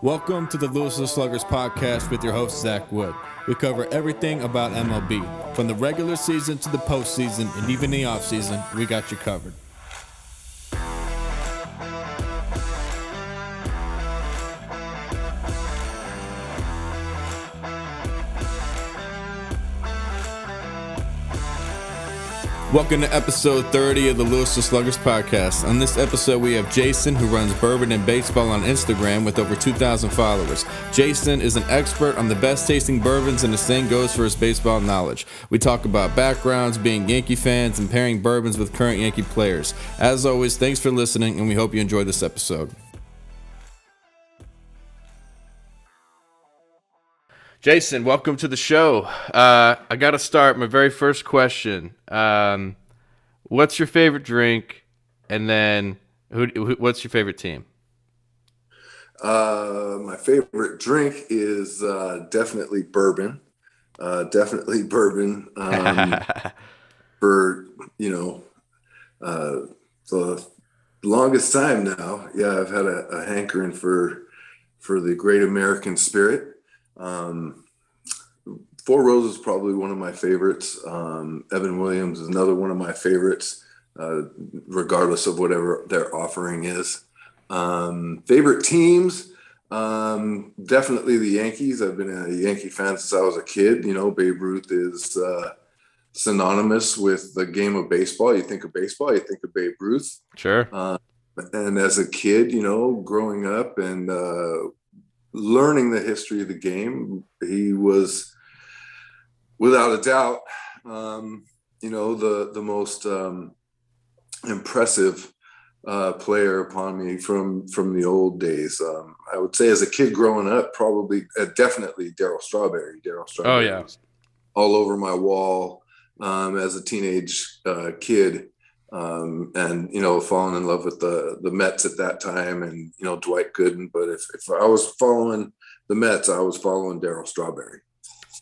Welcome to the Louisville Sluggers podcast with your host, Zach Wood. We cover everything about MLB, from the regular season to the postseason and even the offseason, we got you covered. Welcome to episode 30 of the Lewis Louisville Sluggers podcast. On this episode, we have Jason, who runs Bourbon and Baseball on Instagram with over 2,000 followers. Jason is an expert on the best tasting bourbons, and the same goes for his baseball knowledge. We talk about backgrounds, being Yankee fans, and pairing bourbons with current Yankee players. As always, thanks for listening, and we hope you enjoy this episode. Jason, welcome to the show. Uh, I got to start my very first question. Um, what's your favorite drink, and then who, who, What's your favorite team? Uh, my favorite drink is uh, definitely bourbon. Uh, definitely bourbon. Um, for you know, uh, the longest time now. Yeah, I've had a, a hankering for for the great American spirit. Um, Four Roses is probably one of my favorites. Um, Evan Williams is another one of my favorites, uh, regardless of whatever their offering is. Um, favorite teams, um, definitely the Yankees. I've been a Yankee fan since I was a kid. You know, Babe Ruth is uh, synonymous with the game of baseball. You think of baseball, you think of Babe Ruth. Sure. Uh, and as a kid, you know, growing up and uh, learning the history of the game. He was, without a doubt, um, you know, the the most um, impressive uh, player upon me from from the old days. Um, I would say, as a kid growing up, probably uh, definitely Darryl Strawberry. Darryl Strawberry. Oh yeah, all over my wall um, as a teenage uh, kid um, and you know falling in love with the the Mets at that time and you know Dwight Gooden. But if if I was following the Mets, I was following Daryl Strawberry.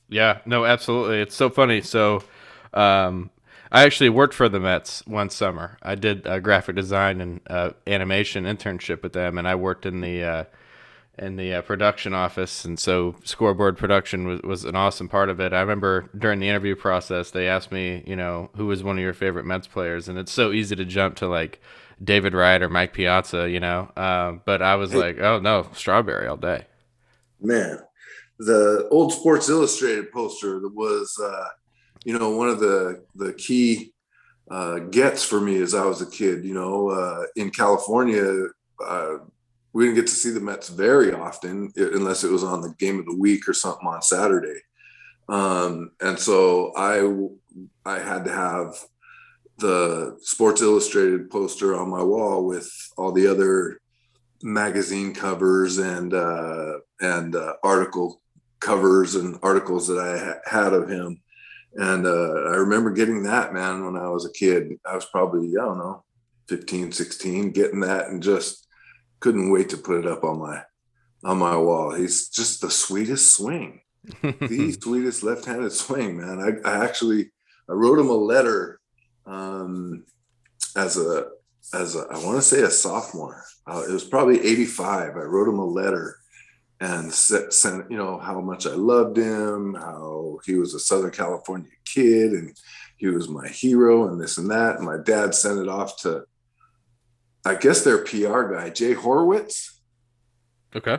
Yeah, no, absolutely. It's so funny. So, um, I actually worked for the Mets one summer. I did a graphic design and uh, animation internship with them, and I worked in the uh, in the uh, production office, and so scoreboard production was, was an awesome part of it. I remember during the interview process, they asked me, you know, who was one of your favorite Mets players, and it's so easy to jump to like David Wright or Mike Piazza, you know, uh, but I was hey, like, oh no, Strawberry all day. Man, the old Sports Illustrated poster that was, uh, you know, one of the the key uh, gets for me as I was a kid. You know, uh, in California uh, we didn't get to see the Mets very often, unless it was on the game of the week or something on Saturday. Um, and so I I had to have the Sports Illustrated poster on my wall with all the other magazine covers and uh, and uh, article covers and articles that I ha- had of him. And uh, I remember getting that man when I was a kid. I was probably I don't know 15, 16, getting that and just couldn't wait to put it up on my on my wall. He's just the sweetest swing, the sweetest left-handed swing, man. I, I, actually I wrote him a letter um, as a as a I want to say a sophomore. Uh, it was probably '85. I wrote him a letter and sent you know how much I loved him, how he was a Southern California kid, and he was my hero, and this and that. And my dad sent it off to I guess their PR guy, Jay Horwitz. Okay.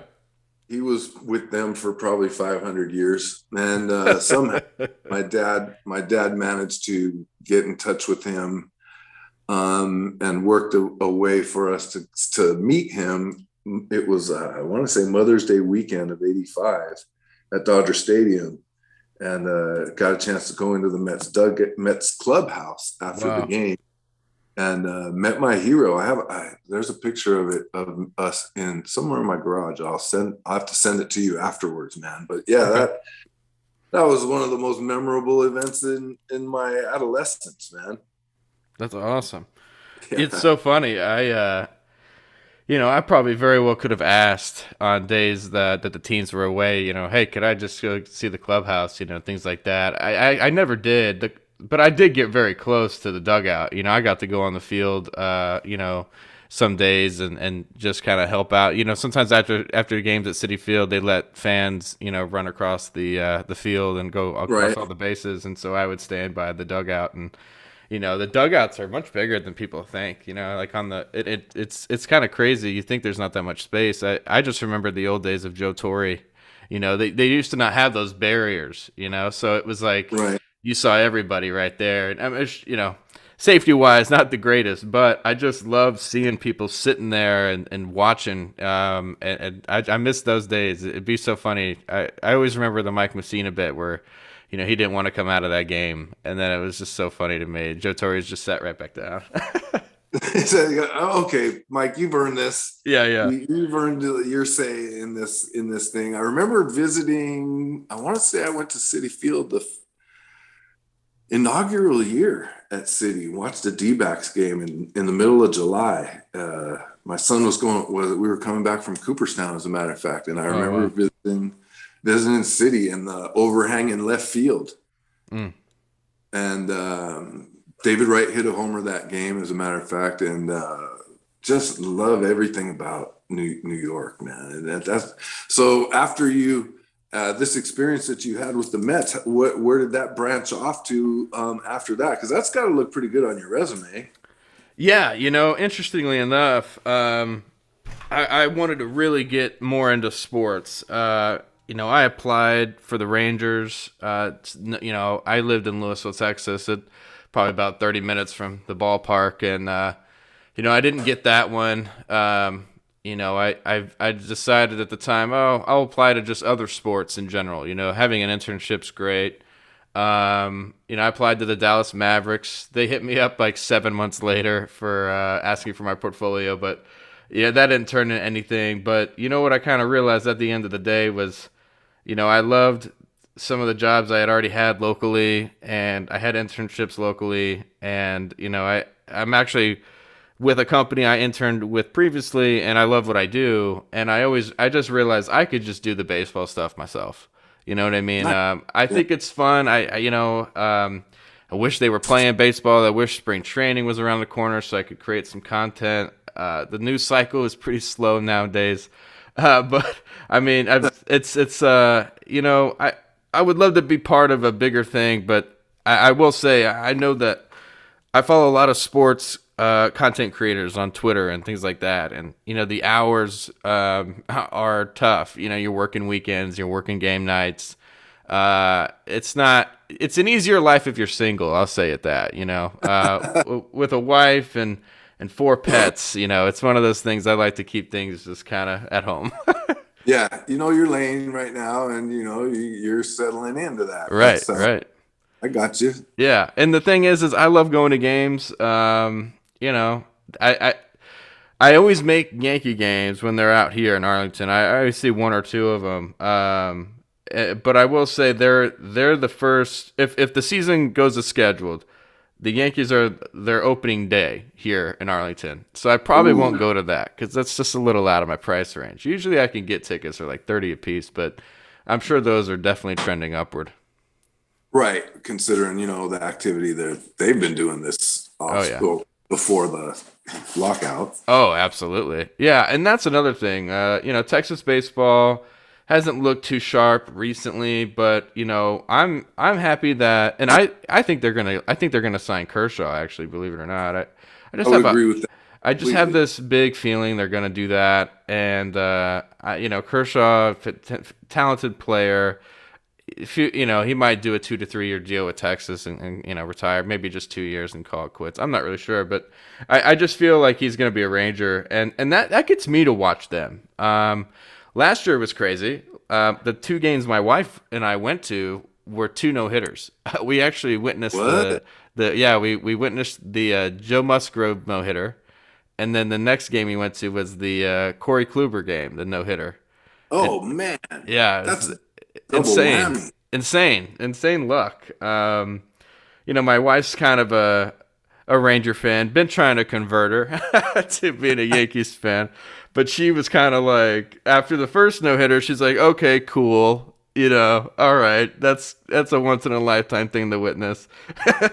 He was with them for probably 500 years, and uh, somehow my dad, my dad managed to get in touch with him, um, and worked a, a, way for us to to meet him. It was uh, I want to say Mother's Day weekend of '85 at Dodger Stadium, and uh, got a chance to go into the Mets dug Mets clubhouse after wow. the game and uh, met my hero. I have I, there's a picture of it of us in somewhere in my garage. I'll send. I have to send it to you afterwards, man. But yeah, that that was one of the most memorable events in in my adolescence, man. That's awesome. Yeah. It's so funny. I uh you know, I probably very well could have asked on days that, that the teams were away, you know, hey, could I just go see the clubhouse, you know, things like that. I, I, I never did. The, but I did get very close to the dugout. You know, I got to go on the field. Uh, you know, some days and, and just kind of help out. You know, sometimes after after games at Citi Field, they let fans you know run across the uh, the field and go across Right. all the bases, and so I would stand by the dugout and. You know the dugouts are much bigger than people think. You know, like on the it, it it's it's kind of crazy. You think there's not that much space. I, I just remember the old days of Joe Torre. You know, they, they used to not have those barriers. You know, so it was like Right. You saw everybody right there. And I mean, you know, safety wise, not the greatest, but I just love seeing people sitting there and, and watching. Um, and, and I, I miss those days. It'd be so funny. I, I always remember the Mike Mussina bit where, you know, he didn't want to come out of that game. And then it was just so funny to me. Joe Torre's just sat right back down. So, oh, okay, Mike, you've earned this. yeah, yeah. You- You've earned your say in this in this thing. I remember visiting. I want to say I went to Citi Field the inaugural year at Citi. Watched the D-backs game in in the middle of July. Uh, my son was going. Was we were coming back from Cooperstown, as a matter of fact, and I Oh, remember wow. visiting visiting Citi in the overhang in left field. Mm. And um, David Wright hit a homer that game, as a matter of fact, and uh, just love everything about New New York, man. And that, that's so. After you, uh, this experience that you had with the Mets, wh- where did that branch off to um, after that? Because that's got to look pretty good on your resume. Yeah, you know, interestingly enough, um, I, I wanted to really get more into sports. Uh, you know, I applied for the Rangers. Uh, you know, I lived in Lewisville, Texas, it, probably about 30 minutes from the ballpark. And, uh, you know, I didn't get that one. Um, you know, I, I, I decided at the time, oh, I'll apply to just other sports in general. You know, having an internship's great. Um, you know, I applied to the Dallas Mavericks. They hit me up like seven months later for uh, asking for my portfolio, but yeah, that didn't turn into anything. But you know what I kind of realized at the end of the day was, you know, I loved some of the jobs I had already had locally, and I had internships locally, and you know, I I'm actually with a company I interned with previously, and I love what I do. And I always, I just realized I could just do the baseball stuff myself. You know what I mean? Um, I think it's fun. I, I you know, um, I wish they were playing baseball. I wish spring training was around the corner so I could create some content. Uh, the news cycle is pretty slow nowadays, uh, but I mean, I've, it's it's uh, you know, I I would love to be part of a bigger thing, but I, I will say I know that I follow a lot of sports uh, content creators on Twitter and things like that, and you know the hours um, are tough. You know, you're working weekends, you're working game nights. Uh, it's not. It's an easier life if you're single. I'll say it that. You know, uh, w- with a wife and and four pets. You know, it's one of those things I like to keep things just kind of at home. Yeah, you know your lane right now, and you know you- you're settling into that. right, So, right. I got you. Yeah, and the thing is, is I love going to games. Um, you know, I, I I always make Yankee games when they're out here in Arlington. I, I always see one or two of them. Um, eh, but I will say they're they're the first. If if the season goes as scheduled, the Yankees are their opening day here in Arlington. So I probably Ooh. won't go to that because that's just a little out of my price range. Usually I can get tickets for like thirty a piece, but I'm sure those are definitely trending upward. Right, considering you know the activity that they've been doing this off Oh, yeah. Before the lockout. Oh, absolutely. Yeah, and that's another thing. Uh, you know, Texas baseball hasn't looked too sharp recently, but you know, I'm I'm happy that, and I I think they're gonna I think they're gonna sign Kershaw. Actually, believe it or not, I I I just would have a, with that. I just have this big feeling they're gonna do that, and uh, I, you know, Kershaw, t- talented player. If you you know he might do a two to three year deal with Texas and, and you know retire maybe just two years and call it quits. I'm not really sure, but I, I just feel like he's going to be a Ranger, and and that that gets me to watch them. Um, last year was crazy. Uh, the two games my wife and I went to were two no hitters. We actually witnessed the, What? the yeah we we witnessed the uh, Joe Musgrove no hitter, and then the next game we went to was the uh, Corey Kluber game, the no hitter. Oh man, Yeah, that's was- double insane, whammy. insane, insane luck. Um, you know, my wife's kind of a a Ranger fan. Been trying to convert her to being a Yankees fan, but she was kind of like after the first no hitter, she's like, okay, cool. You know, all right, that's that's a once in a lifetime thing to witness.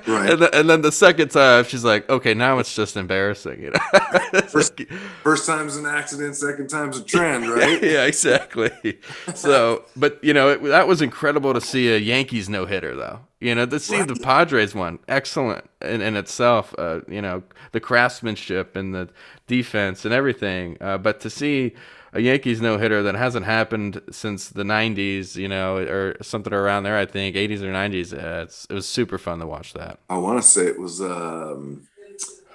Right. and, the, and then the second time, she's like, okay, now it's just embarrassing. You know. First, first time's an accident, second time's a trend, right? yeah, exactly. So, but you know, it, that was incredible to see a Yankees no hitter, though. You know, to see Right. the Padres one, excellent in, in itself. Uh, you know, the craftsmanship and the defense and everything. Uh, but to see a Yankees no hitter that hasn't happened since the '90s, you know, or something around there, I think '80s or '90s, uh, it's, it was super fun to watch that. I want to say it was, um,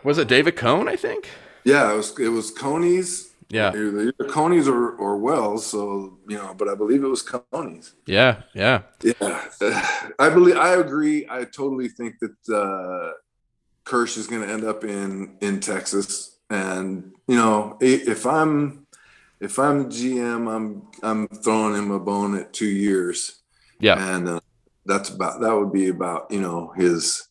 Was it David Cone? I think. yeah, it was it was Coney's. Yeah. Either, either Coney's or, or Wells. So you know, but I believe it was Coney's. Yeah. Yeah. Yeah, I believe I agree. I totally think that uh, Kersh is going to end up in in Texas, and you know, if I'm if I'm GM, I'm I'm throwing him a bone at two years, Yeah. and uh, that's about that would be about you know his.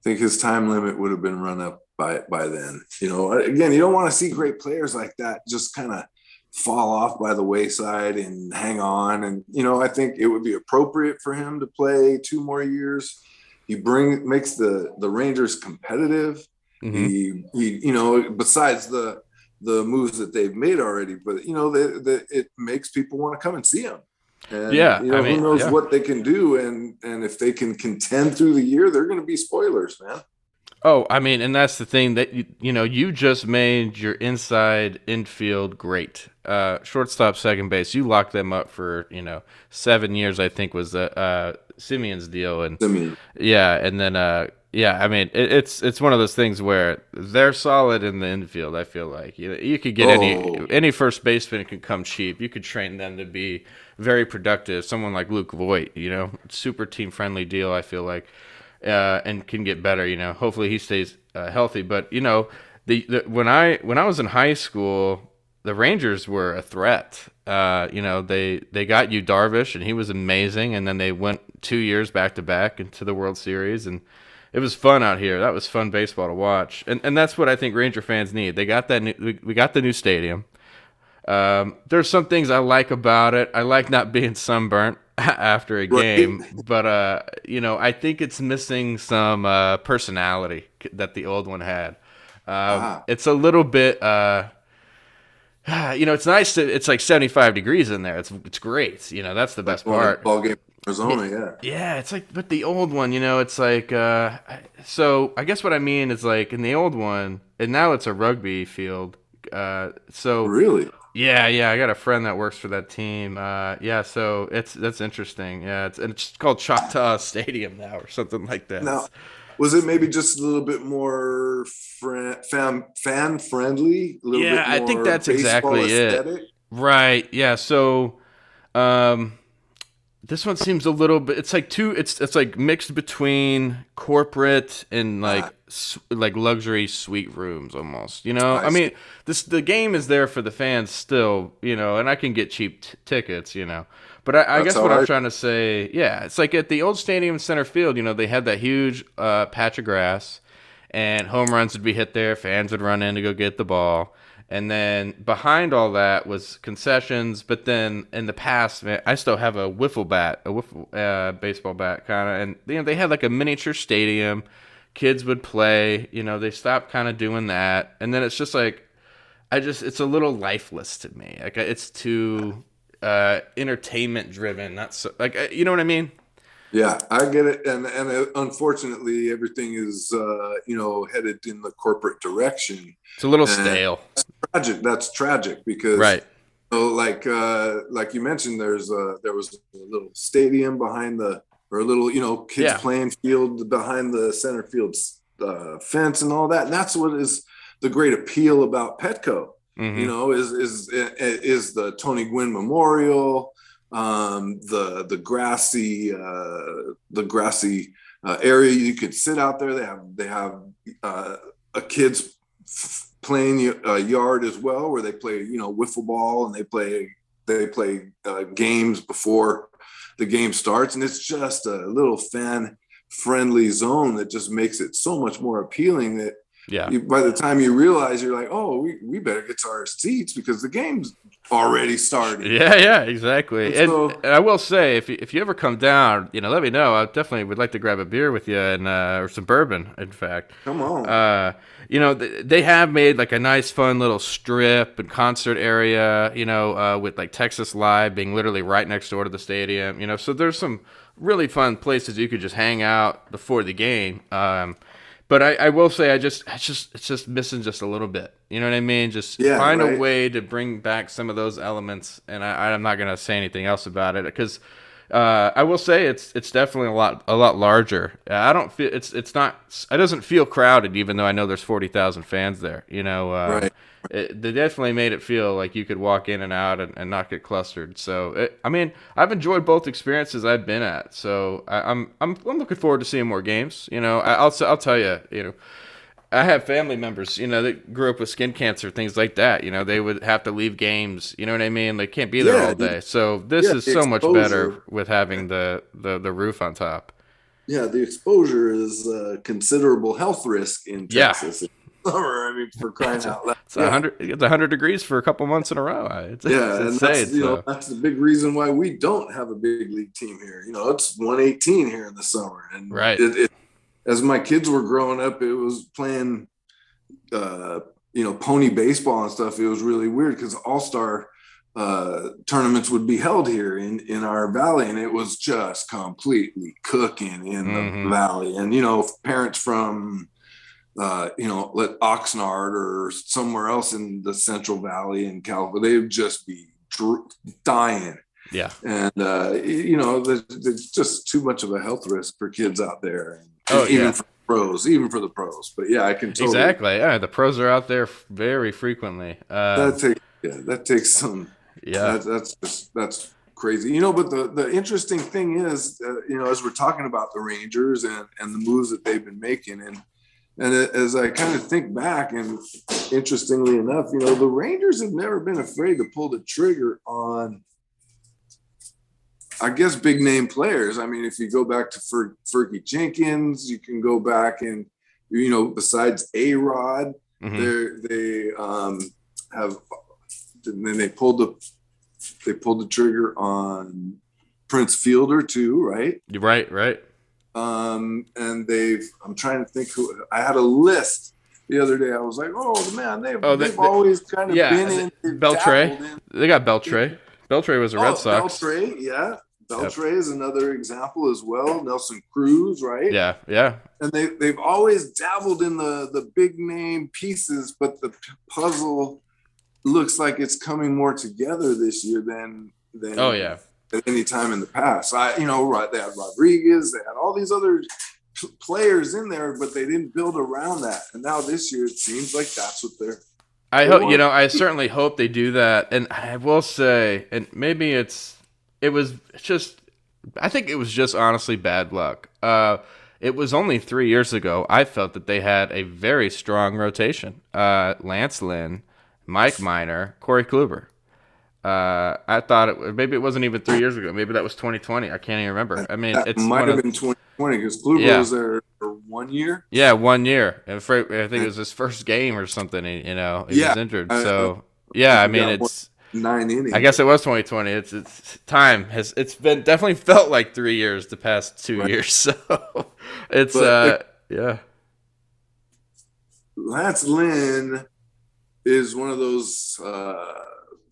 I think his time limit would have been run up by by then. You know, again, you don't want to see great players like that just kind of fall off by the wayside and hang on. And you know, I think it would be appropriate for him to play two more years. He bring makes the the Rangers competitive. Mhm. He he you know besides the the moves that they've made already, but you know the, the it makes people want to come and see them. And, Yeah, you know I mean, who knows yeah. what they can do, and and if they can contend through the year, they're going to be spoilers, man. Oh, I mean, and that's the thing that you, you know, you just made your inside infield great. Uh, shortstop, second base, you locked them up for you know seven years. I think was the uh, Semien's deal, and I mean, yeah, and then uh, yeah, I mean, it, it's it's one of those things where they're solid in the infield. I feel like you know, you could get any Oh. any first baseman can come cheap. You could train them to be very productive. Someone like Luke Voit, you know, super team friendly deal. I feel like, uh, and can get better. You know, hopefully he stays uh, healthy. But you know, the, the when I when I was in high school, the Rangers were a threat. Uh, you know, they they got you Darvish, and he was amazing. And then they went two years back to back into the World Series, and it was fun out here. That was fun baseball to watch, and and that's what I think Ranger fans need. They got that new, we, we got the new stadium. Um, there's some things I like about it. I like not being sunburnt after a game, but uh, you know, I think it's missing some uh, personality that the old one had. Um, Ah. It's a little bit, uh, you know, it's nice to. It's like 75 degrees in there. It's it's great. You know, that's the best part. ball game, Arizona, yeah. Yeah, it's like, but the old one, you know, it's like, uh, so I guess what I mean is like in the old one, and now it's a rugby field. Uh, so Really? yeah, yeah, I got a friend that works for that team. Uh, yeah, so it's that's interesting. Yeah, it's and it's called Choctaw Stadium now or something like that. Now, was it maybe just a little bit more fran- fan fan friendly? A little Yeah, I think that's exactly it. Right. Yeah. So, um, this one seems a little bit. It's like two. It's it's like mixed between corporate and like Ah. s- like luxury suite rooms almost. You know. I I mean, this the game is there for the fans still. You know, and I can get cheap t- tickets. You know. But I, I guess what I- I'm trying to say, yeah, it's like at the old stadium in center field. You know, they had that huge uh, patch of grass, and home runs would be hit there. Fans would run in to go get the ball. And then behind all that was concessions. But then in the past, man, I still have a wiffle bat, a wiffle uh, baseball bat, kind of. And you know, they had like a miniature stadium. Kids would play. You know, they stopped kind of doing that. And then it's just like, I just, it's a little lifeless to me. Like it's too uh, entertainment driven. Not so like uh, you know what I mean. Yeah, I get it, and and uh, unfortunately, everything is uh, you know headed in the corporate direction. It's a little Uh, stale. Tragic. That's tragic because Right. So like uh like you mentioned, there's a there was a little stadium behind the or a little you know kids Yeah. playing field behind the center field uh, fence and all that. And that's what is the great appeal about Petco. Mhm. You know, is is is the Tony Gwynn Memorial, um, the the grassy uh, the grassy uh, area you could sit out there. They have they have uh, a kids playing a yard as well, where they play you know wiffle ball and they play they play uh, games before the game starts, and it's just a little fan friendly zone that just makes it so much more appealing that Yeah. by the time you realize you're like, oh, we, we better get to our seats because the game's already started. Yeah, yeah, exactly. And And, so- and I will say, if you, if you ever come down, you know, let me know. I definitely would like to grab a beer with you and uh, or some bourbon. In fact, Come on. uh, you know, th- they have made like a nice, fun little strip and concert area. You know, uh, with like Texas Live being literally right next door to the stadium. You know, so there's some really fun places you could just hang out before the game. Um, but I, I will say, I just, it's just, it's just missing just a little bit. You know what I mean? Just Yeah, find a way to bring back some of those elements. And I, I'm not gonna say anything else about it because. Uh, I will say it's it's definitely a lot a lot larger. I don't feel it's it's not it doesn't feel crowded even though I know there's forty thousand fans there. You know, uh, Right. it, they definitely made it feel like you could walk in and out and, and not get clustered. So it, I mean, I've enjoyed both experiences I've been at. So I, I'm I'm I'm looking forward to seeing more games. You know, I, I'll s- I'll tell you, you know. I have family members, you know, that grew up with skin cancer, things like that. You know, they would have to leave games. You know what I mean? They can't be there Yeah, all day. So this yeah, is so much better with having the, the the roof on top. yeah, the exposure is a considerable health risk in Texas in summer. I mean, for crying out loud. It's a hundred. It's a hundred degrees for a couple months in a row. It's, Yeah, it's and insane. that's you know that's the big reason why we don't have a big league team here. You know, it's 118 here in the summer, and Right. It, it, as my kids were growing up, it was playing, uh, you know, pony baseball and stuff. It was really weird because all star uh, tournaments would be held here in in our valley, and it was just completely cooking in Mhm. the valley. And you know, parents from uh, you know, let Oxnard or somewhere else in the Central Valley in California, they would just be dr- dying. yeah. And, uh, you know, there's, there's just too much of a health risk for kids out there. And, Oh, even yeah. for pros, even for the pros. But yeah, I can totally. Exactly. Yeah, the pros are out there very frequently. Uh, That takes, yeah, that takes some, yeah. that, that's just, that's crazy. You know, but the, the interesting thing is, uh, you know, as we're talking about the Rangers and, and the moves that they've been making and, and as I kind of think back, and interestingly enough, you know, the Rangers have never been afraid to pull the trigger on, I guess, big name players. I mean, if you go back to Fer- Fergie Jenkins, you can go back and, you know, besides A Rod, Mhm. they they um, have, then they pulled the they pulled the trigger on Prince Fielder too, right? Right. Right. um, and they've i'm trying to think who i had a list the other day i was like oh the man they've, Oh, they- they've they- always kind of yeah, been in Beltré. in- They got Beltré. Beltré was a Red oh, Sox. Beltré, yeah Beltré is another example as well nelson cruz right Yeah. Yeah. and they, they've always dabbled in the the big name pieces but the p- puzzle looks like it's coming more together this year than than Oh yeah. at any time in the past. I, you know, right? They had Rodriguez, they had all these other p- players in there, but they didn't build around that. And now this year, it seems like that's what they're. I hope you know. I certainly hope they do that, and I will say, and maybe it's it was just. I think it was just honestly bad luck. Uh, it was only three years ago. I felt that they had a very strong rotation. Uh, Lance Lynn, Mike Minor, Corey Kluber. Uh, I thought it maybe it wasn't even three years ago. Maybe that was 2020. I can't even remember. I mean, That it's might have of, been 2020 because Kluber Yeah. was there for one year. yeah, one year. I think it was his first game or something. You know, he Yeah. was injured. So yeah, I mean, it's. Nine innings. I guess it was 2020. It's it's time has it's been definitely felt like three years the past two Right. years. So it's But uh yeah Lance Lynn is one of those uh,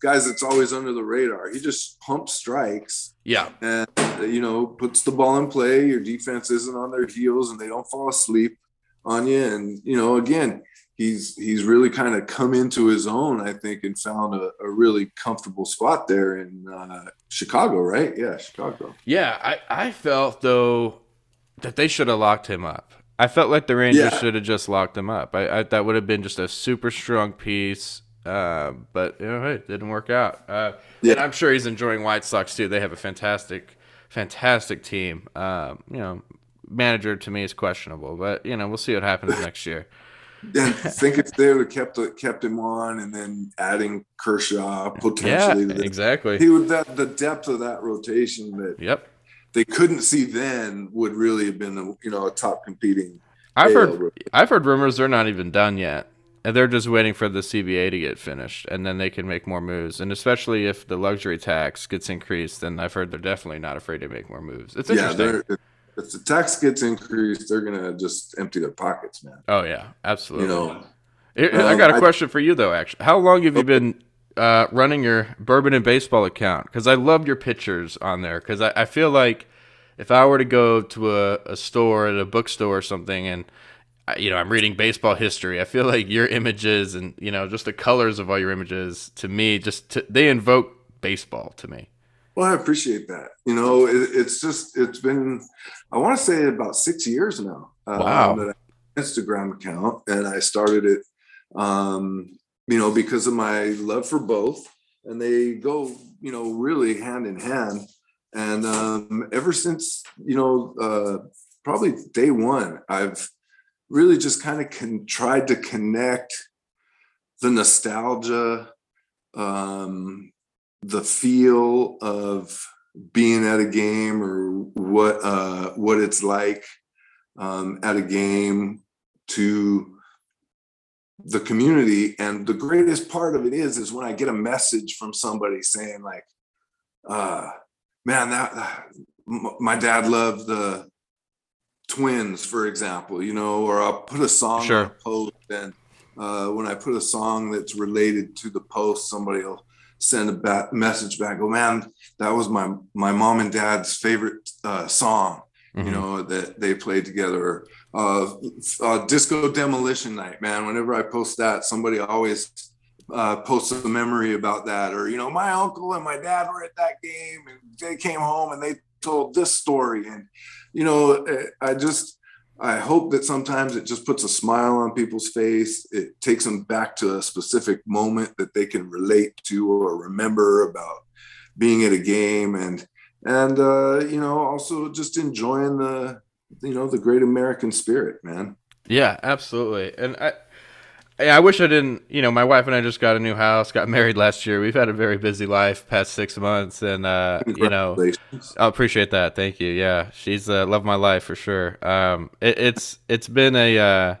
guys that's always under the radar. He just pumps strikes yeah and you know puts the ball in play. Your defense isn't on their heels and they don't fall asleep on you. And you know, again, he's he's really kind of come into his own, I think, and found a, a really comfortable spot there in uh, Chicago, right? Yeah, Chicago. yeah. I I felt though that they should have locked him up. I felt like the Rangers Yeah. should have just locked him up. I, I that would have been just a super strong piece. Uh, but you know, it didn't work out. Uh, Yeah. and I'm sure he's enjoying White Sox too. They have a fantastic, fantastic team. Um, you know, manager to me is questionable, but you know, we'll see what happens next year. And think if they would have kept kept him on, and then adding Kershaw potentially, the, exactly. he would that the depth of that rotation that Yep. they couldn't see then would really have been a, you know a top competing I've heard rookie. I've heard rumors they're not even done yet, and they're just waiting for the CBA to get finished, and then they can make more moves. And especially if the luxury tax gets increased, then I've heard they're definitely not afraid to make more moves. It's interesting. they're, if the tax gets increased, they're gonna just empty their pockets, man. oh yeah, absolutely. You know, I got a question for you though. Actually, how long have you been uh, running your bourbon and baseball account? Because I love your pictures on there. Because I, I feel like if I were to go to a, a store at a bookstore or something, and you know I'm reading baseball history, I feel like your images and you know just the colors of all your images to me just to, they invoke baseball to me. Well, I appreciate that. You know, it, it's just it's been I want to say about six years now. um, Wow. that I have an Instagram account, and I started it, um, you know, because of my love for both, and they go, you know, really hand in hand. And um, ever since, you know, uh, probably day one, I've really just kind of con- tried to connect the nostalgia, um, the feel of being at a game or what uh, what it's like um, at a game to the community and the greatest part of it is is when i get a message from somebody saying like uh man that, that my dad loved the twins for example you know or i'll put a song Sure. on a post and uh, when i put a song that's related to the post somebody will send a message back Oh man that was my my mom and dad's favorite uh, song Mhm. you know that they played together uh, uh disco demolition night man whenever i post that somebody always uh posts a memory about that or you know my uncle and my dad were at that game and they came home and they told this story and you know eh, i just i hope that sometimes it just puts a smile on people's face it takes them back to a specific moment that they can relate to or remember about being at a game and and uh you know also just enjoying the you know the great american spirit man Yeah, absolutely. And I I wish I didn't, you know, my wife and I just got a new house, got married last year. We've had a very busy life past 6 months and uh, you know, I appreciate that. Thank you. Yeah, she's uh, loved my life for sure. Um, it, it's it's been a uh,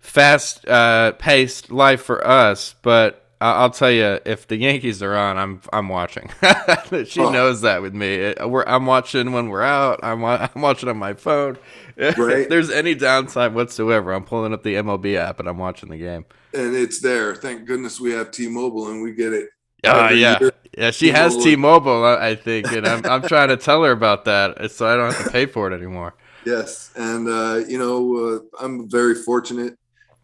fast uh, paced life for us, but I'll tell you, if the Yankees are on, I'm I'm watching. she Oh. knows that with me. It- we're, I'm watching when we're out. I'm I'm watching on my phone. If Right. there's any downtime whatsoever, I'm pulling up the MLB app and I'm watching the game. and it's there thank goodness we have t-mobile and we get it every yeah, year. yeah. She has T-Mobile. T-Mobile, I I think, and I'm I'm trying to tell her about that, so I don't have to pay for it anymore. yes and uh you know uh, i'm very fortunate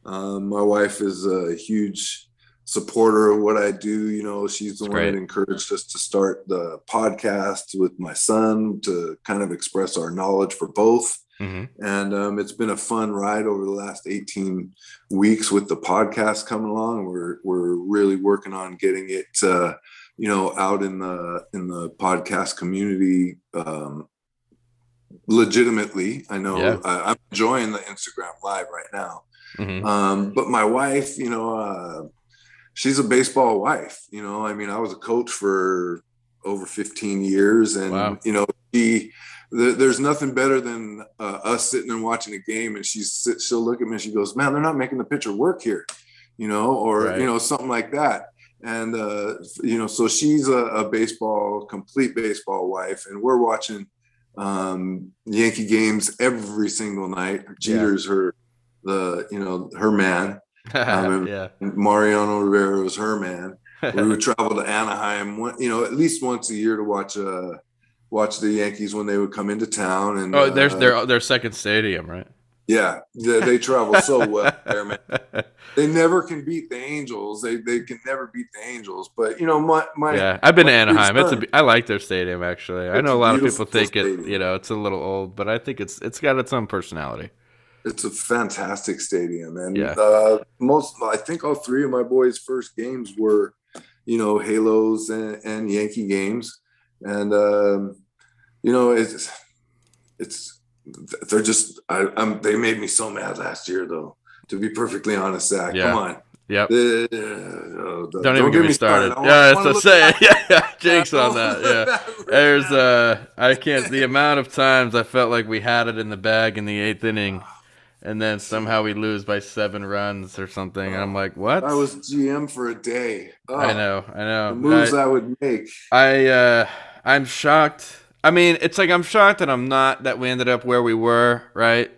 um my wife is a huge supporter of what i do you know she's the That's one great. that encouraged us to start the podcast with my son to kind of express our knowledge for both. Hmm and um, it's been a fun ride over the last 18 weeks with the podcast coming along. We're we're really working on getting it uh, you know out in the in the podcast community um, legitimately. I know Yeah. I, i'm enjoying the instagram live right now. Hmm um, but my wife, you know, uh, she's a baseball wife. You know, I mean, I was a coach for over 15 years, and Wow. you know, she. th- There's nothing better than uh, us sitting and watching a game, and she's she'll look at me and she goes, "Man, they're not making the pitcher work here," you know, or Right. you know, something like that. And uh, you know, so she's a, a baseball, complete baseball wife, and we're watching um, Yankee games every single night. Jeter's her, the you know her man. Um, yeah. Mariano Rivera was her man. we would travel to Anaheim, one- you know, at least once a year to watch uh watch the Yankees when they would come into town. And oh, there's uh, their their second stadium, right? yeah, they, they travel so well there, man. They never can beat the Angels. They they can never beat the Angels. But you know, my my yeah, I've been to Anaheim. It's a, I like their stadium actually. I know a a lot of people think it, you know, it's a little old, but I think it's it's got its own personality. It's a fantastic stadium and Yeah. uh most i think all three of my boys first games were you know halos and, and yankee games and um you know it's it's they're just I, i'm they made me so mad last year though to be perfectly honest zach Yeah. come on Yep. Uh, don't, Don't even get me started. I Yeah, wanna that's look a say. Yeah, jinx on that. Yeah. There's uh I can't the amount of times I felt like we had it in the bag in the eighth inning and then somehow we lose by seven runs or something. And I'm like, what? I was GM for a day. Oh, I know, I know. The moves I, I would make. I uh, I'm shocked. I mean, it's like I'm shocked that I'm not that we ended up where we were, right?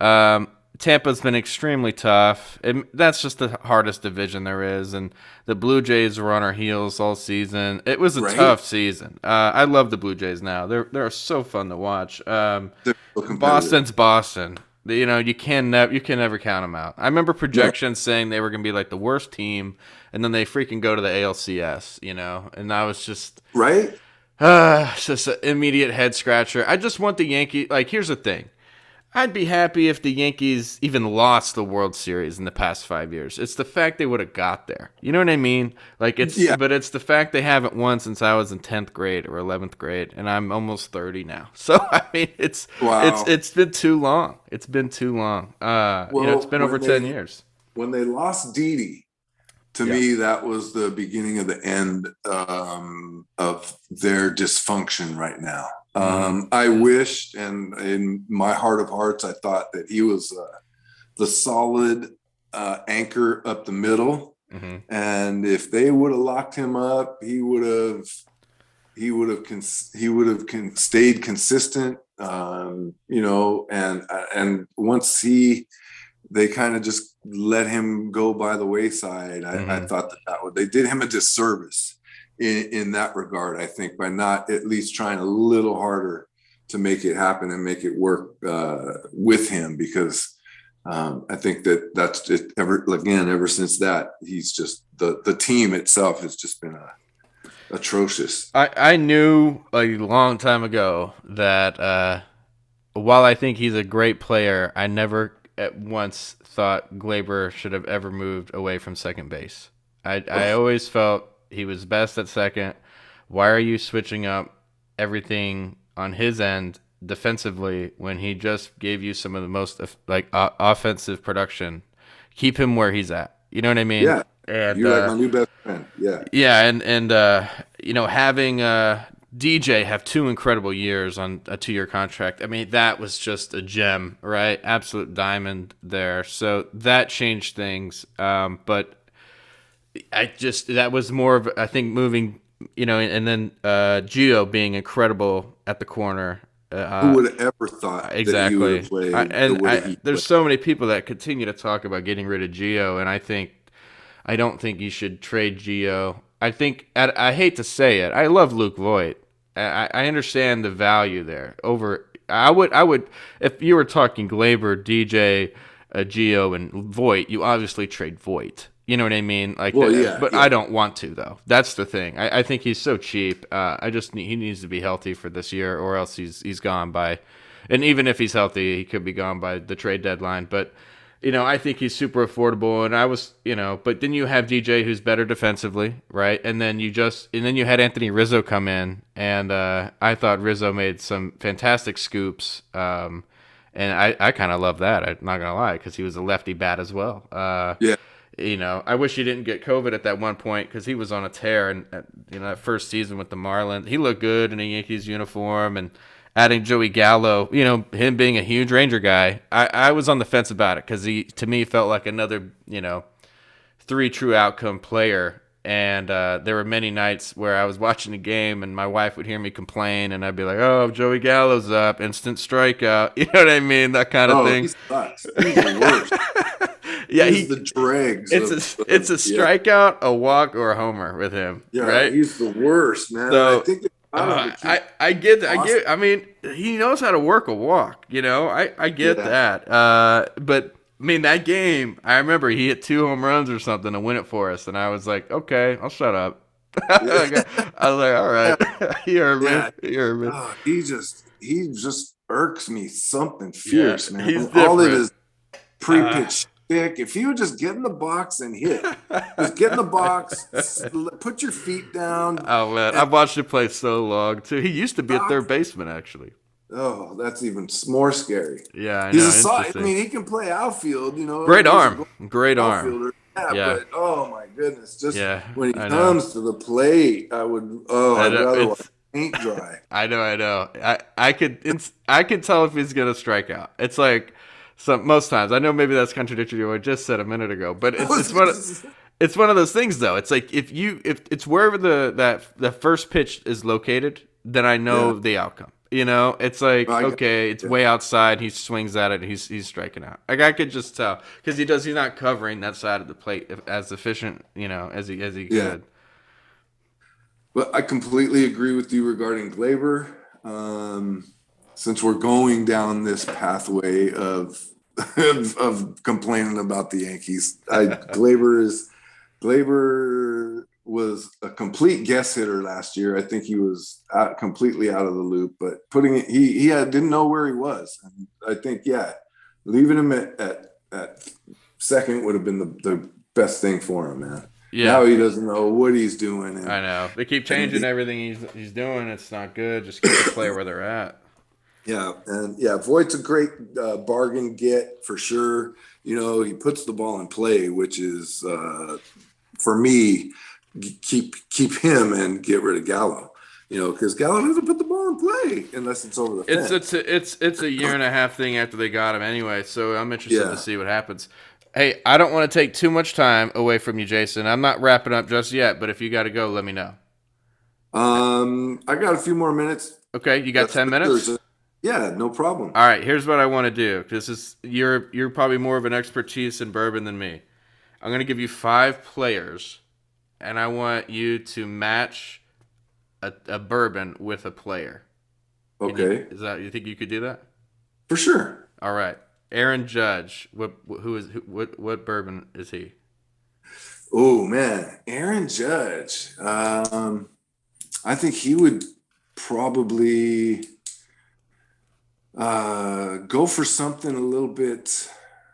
Um, Tampa's been extremely tough. It, that's just the hardest division there is, and the Blue Jays were on our heels all season. It was a Right. tough season. Uh, I love the Blue Jays now. They're they're so fun to watch. Um, They're so competitive. Boston's Boston. You know, you can never you can never count them out. I remember projections saying they were going to be like the worst team, and then they freaking go to the ALCS. You know, and I was just right? uh, it's just an immediate head scratcher. I just want the Yankee. Like, here's the thing. I'd be happy if the Yankees even lost the World Series in the past five years. It's the fact they would have got there. You know what I mean? Like it's, Yeah. but it's the fact they haven't won since I was in tenth grade or eleventh grade, and I'm almost thirty now. So I mean, it's Wow. it's it's been too long. It's been too long. Uh, you know, Well, it's been over they- ten years. When they lost Didi, to Yeah. me, that was the beginning of the end um, of their dysfunction right now. Mm-hmm. Um, I wished, and in my heart of hearts, I thought that he was uh, the solid uh, anchor up the middle. hmm and if they would have locked him up, he would have he would have cons- he would have con- stayed consistent. Um, you know, and and once he they kind of just let him go by the wayside. I, I Mhm. thought that, that would they did him a disservice in, in that regard. I think by not at least trying a little harder to make it happen and make it work uh, with him because um, I think that that's just ever again ever since that he's just the the team itself has just been uh, atrocious. I, I knew a long time ago that uh, while I think he's a great player, I never at once thought Gleyber should have ever moved away from second base. I, I always felt he was best at second. Why are you switching up everything on his end defensively when he just gave you some of the most like uh, offensive production? Keep him where he's at. You know what I mean? Yeah. And, You're uh, like my new best friend. Yeah. yeah, and and uh, you know having uh, DJ have two incredible years on a two-year contract. I mean that was just a gem, right? Absolute diamond there. So that changed things. Um, but I just that was more of I think moving, you know, and then uh, Gio being incredible at the corner. Uh, Who would have ever thought that he would exactly. have played I, the and way I, he there's so many people that continue to talk about getting rid of Gio, and I think I don't think you should trade Gio. I think I, I hate to say it. I love Luke Voit. I, I understand the value there. Over, I would, I would, if you were talking Gleyber, DJ, uh, Gio, and Voit, you obviously trade Voit. You know what I mean? Like, Well, that- yeah, but yeah. I don't want to though. That's the thing. I, I think he's so cheap. Uh, I just need, he needs to be healthy for this year, or else he's he's gone by. And even if he's healthy, he could be gone by the trade deadline. But you know, I think he's super affordable. And I was, you know, but then you have DJ who's better defensively, right? And then you just and then you had Anthony Rizzo come in, and uh, I thought Rizzo made some fantastic scoops. Um, and I, I kind of love that. I'm not gonna lie, because he was a lefty bat as well. Uh, Yeah. You know, I wish he didn't get COVID at that one point because he was on a tear. And you know, that first season with the Marlins, he looked good in a Yankees uniform. And adding Joey Gallo, you know, him being a huge Ranger guy, I, I was on the fence about it because he, to me, felt like another, you know, three true outcome player. And uh, there were many nights where I was watching the game and my wife would hear me complain, and I'd be like, "Oh, Joey Gallo's up, instant strikeout." You know what I mean? That kind of Oh, thing. he sucks. He's the worst. yeah, he's he, the dregs. it's of- a it's a of- yeah. strikeout, a walk, or a homer with him, Yeah, right? he's the worst, man. So, I think I Uh, I I get that. I get. I mean, he knows how to work a walk. You know, I I get Yeah. that. Uh, but I mean, that game, I remember he hit two home runs or something to win it for us, and I was like, okay, I'll shut up. I was like, all right, you heard me. Yeah. You heard me. Oh, he just he just irks me something fierce, man. he's All of his pre-pitch stick. If you would just get in the box and hit, just get in the box, put your feet down. Oh man, I've watched him play so long too. He used to be a third baseman, actually. Oh, that's even more scary. Yeah, I He's know. a solid. I mean, he can play outfield. You know, Great arm, great arm. outfielder. Yeah, Yeah. but oh my goodness, just Yeah, when he I know. comes to the plate, I would. Oh, I I'd know, rather paint dry. I know, I know. I I could it's, I could tell if he's gonna strike out. It's like Some most times. I know maybe that's contradictory to what I just said a minute ago, but it's, it's one of, it's one of those things though. It's like if you if it's wherever the that the first pitch is located, then I know Yeah. the outcome. You know, it's like get- okay, it's yeah. way outside. He swings at it. He's he's striking out. Like I could just tell because he does. He's not covering that side of the plate as efficient, you know, as he as he Yeah. could. But I completely agree with you regarding Gleyber. Um, since we're going down this pathway of of, of complaining about the Yankees, I, Gleyber is Gleyber was a complete guess hitter last year. I think he was out, completely out of the loop. But putting it, he he had, didn't know where he was. And I think yeah, leaving him at at, at second would have been the, the best thing for him, man. Yeah, Now he doesn't know what he's doing. And, I know. They keep changing everything he's he's doing. It's not good. Just keep the player where they're at. Yeah, and yeah, Voit's a great uh, bargain get for sure. You know, he puts the ball in play, which is uh, for me keep keep him and get rid of Gallo. You know, because Gallo doesn't put the ball in play unless it's over the It's fence. it's a, it's it's a year and a half thing after they got him anyway. So I'm interested Yeah. to see what happens. Hey, I don't want to take too much time away from you, Jason. I'm not wrapping up just yet, but if you got to go, let me know. um, I got a few more minutes. Okay, you got That's ten minutes. Yeah, no problem. All right, here's what I want to do. This is you're you're probably more of an expertise in bourbon than me. I'm gonna give you five players, and I want you to match a, a bourbon with a player. Can you- Okay, is that you think you could do that? for sure. All right, Aaron Judge. What who is who, what what bourbon is he? Oh man, Aaron Judge. Um, I think he would probably uh, go for something a little bit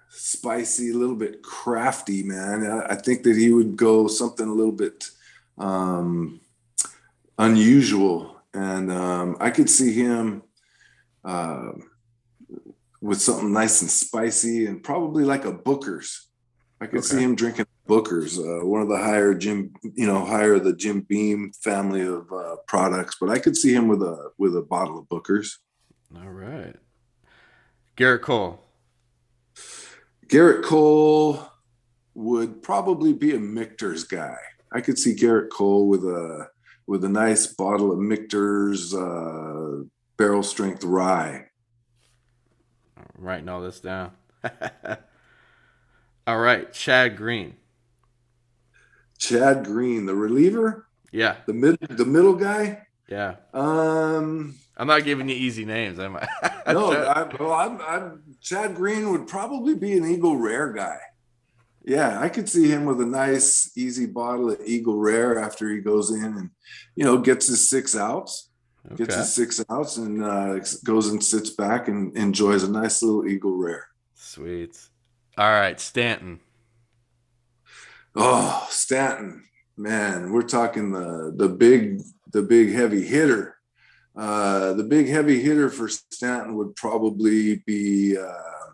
spicy, a little bit crafty, man. I, I think that he would go something a little bit um, unusual, and um, I could see him. Uh, with something nice and spicy and probably like a Booker's. I could see him drinking Booker's, uh, one of the higher Jim, you know, higher the Jim Beam family of uh, products. But I could see him with a with a bottle of Booker's. All right, Gerrit Cole. Gerrit Cole would probably be a Michter's guy. I could see Gerrit Cole with a with a nice bottle of Michter's uh, barrel strength rye. I'm writing all this down. all right, Chad Green. Chad Green, the reliever, Yeah, the mid the middle guy. yeah. Um, I'm not giving you easy names, am I? no, I, well, I'm, I'm Chad Green would probably be an Eagle Rare guy. Yeah, I could see him with a nice, easy bottle of Eagle Rare after he goes in and, you know, gets his six outs, gets his six outs, and uh, goes and sits back and enjoys a nice little Eagle Rare. Sweet. All right, Stanton. Oh, Stanton, man, we're talking the the big the big heavy hitter. Uh, the big heavy hitter for Stanton would probably be, uh,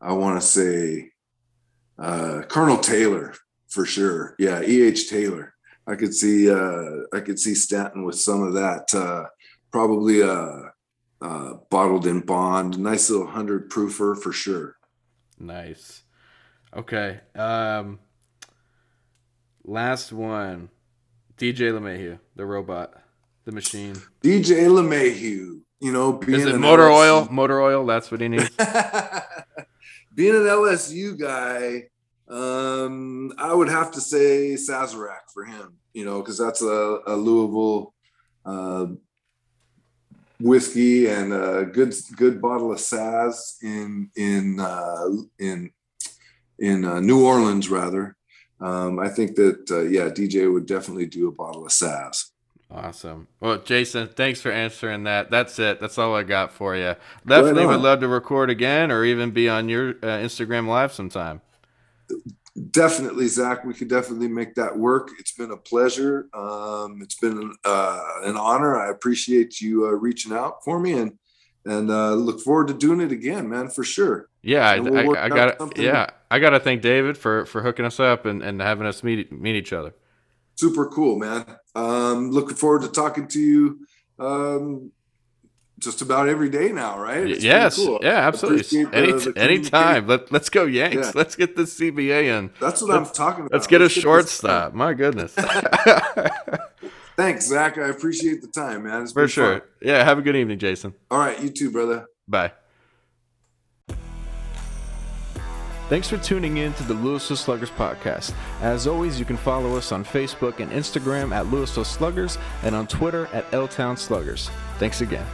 I want to say, uh, Colonel Taylor for sure. Yeah, E. H. Taylor. I could see uh, I could see Stanton with some of that. Uh, probably a, uh bottled in bond, nice little hundred proofer for sure. Nice. Okay. Um last one. DJ LeMahieu, the robot, the machine. DJ LeMahieu, you know, being Is it motor LSU oil? Motor oil, that's what he needs. being an LSU guy, um, I would have to say Sazerac for him, you know, because that's a, a Louisville uh, whiskey and a good good bottle of Saz in in uh, in in uh, New Orleans rather. Um, I think that uh, yeah, DJ would definitely do a bottle of Saz. Awesome. Well, Jason, thanks for answering that. That's it. That's all I got for you. Definitely would love to record again or even be on your uh, Instagram live sometime. definitely zach we could definitely make that work it's been a pleasure um, it's been uh, an honor i appreciate you uh, reaching out for me and and uh, look forward to doing it again man for sure Yeah, I, we'll I, I got. Yeah, I got to thank David for for hooking us up and, and having us meet meet each other. Super cool man um, looking forward to talking to you um, just about every day now, right? It's yes, cool. yeah, absolutely. The- Any, the anytime. Let, let's go Yanks. Yeah. Let's get this CBA in. That's what I'm talking about. Let's get a this- shortstop. My goodness. Thanks, Zach. I appreciate the time, man. It's For sure. fun. Yeah. Have a good evening, Jason. All right, you too, brother. Bye. Thanks for tuning in to the Louisville Sluggers podcast. As always, you can follow us on Facebook and Instagram at Louisville Sluggers and on Twitter at L Town Sluggers. Thanks again.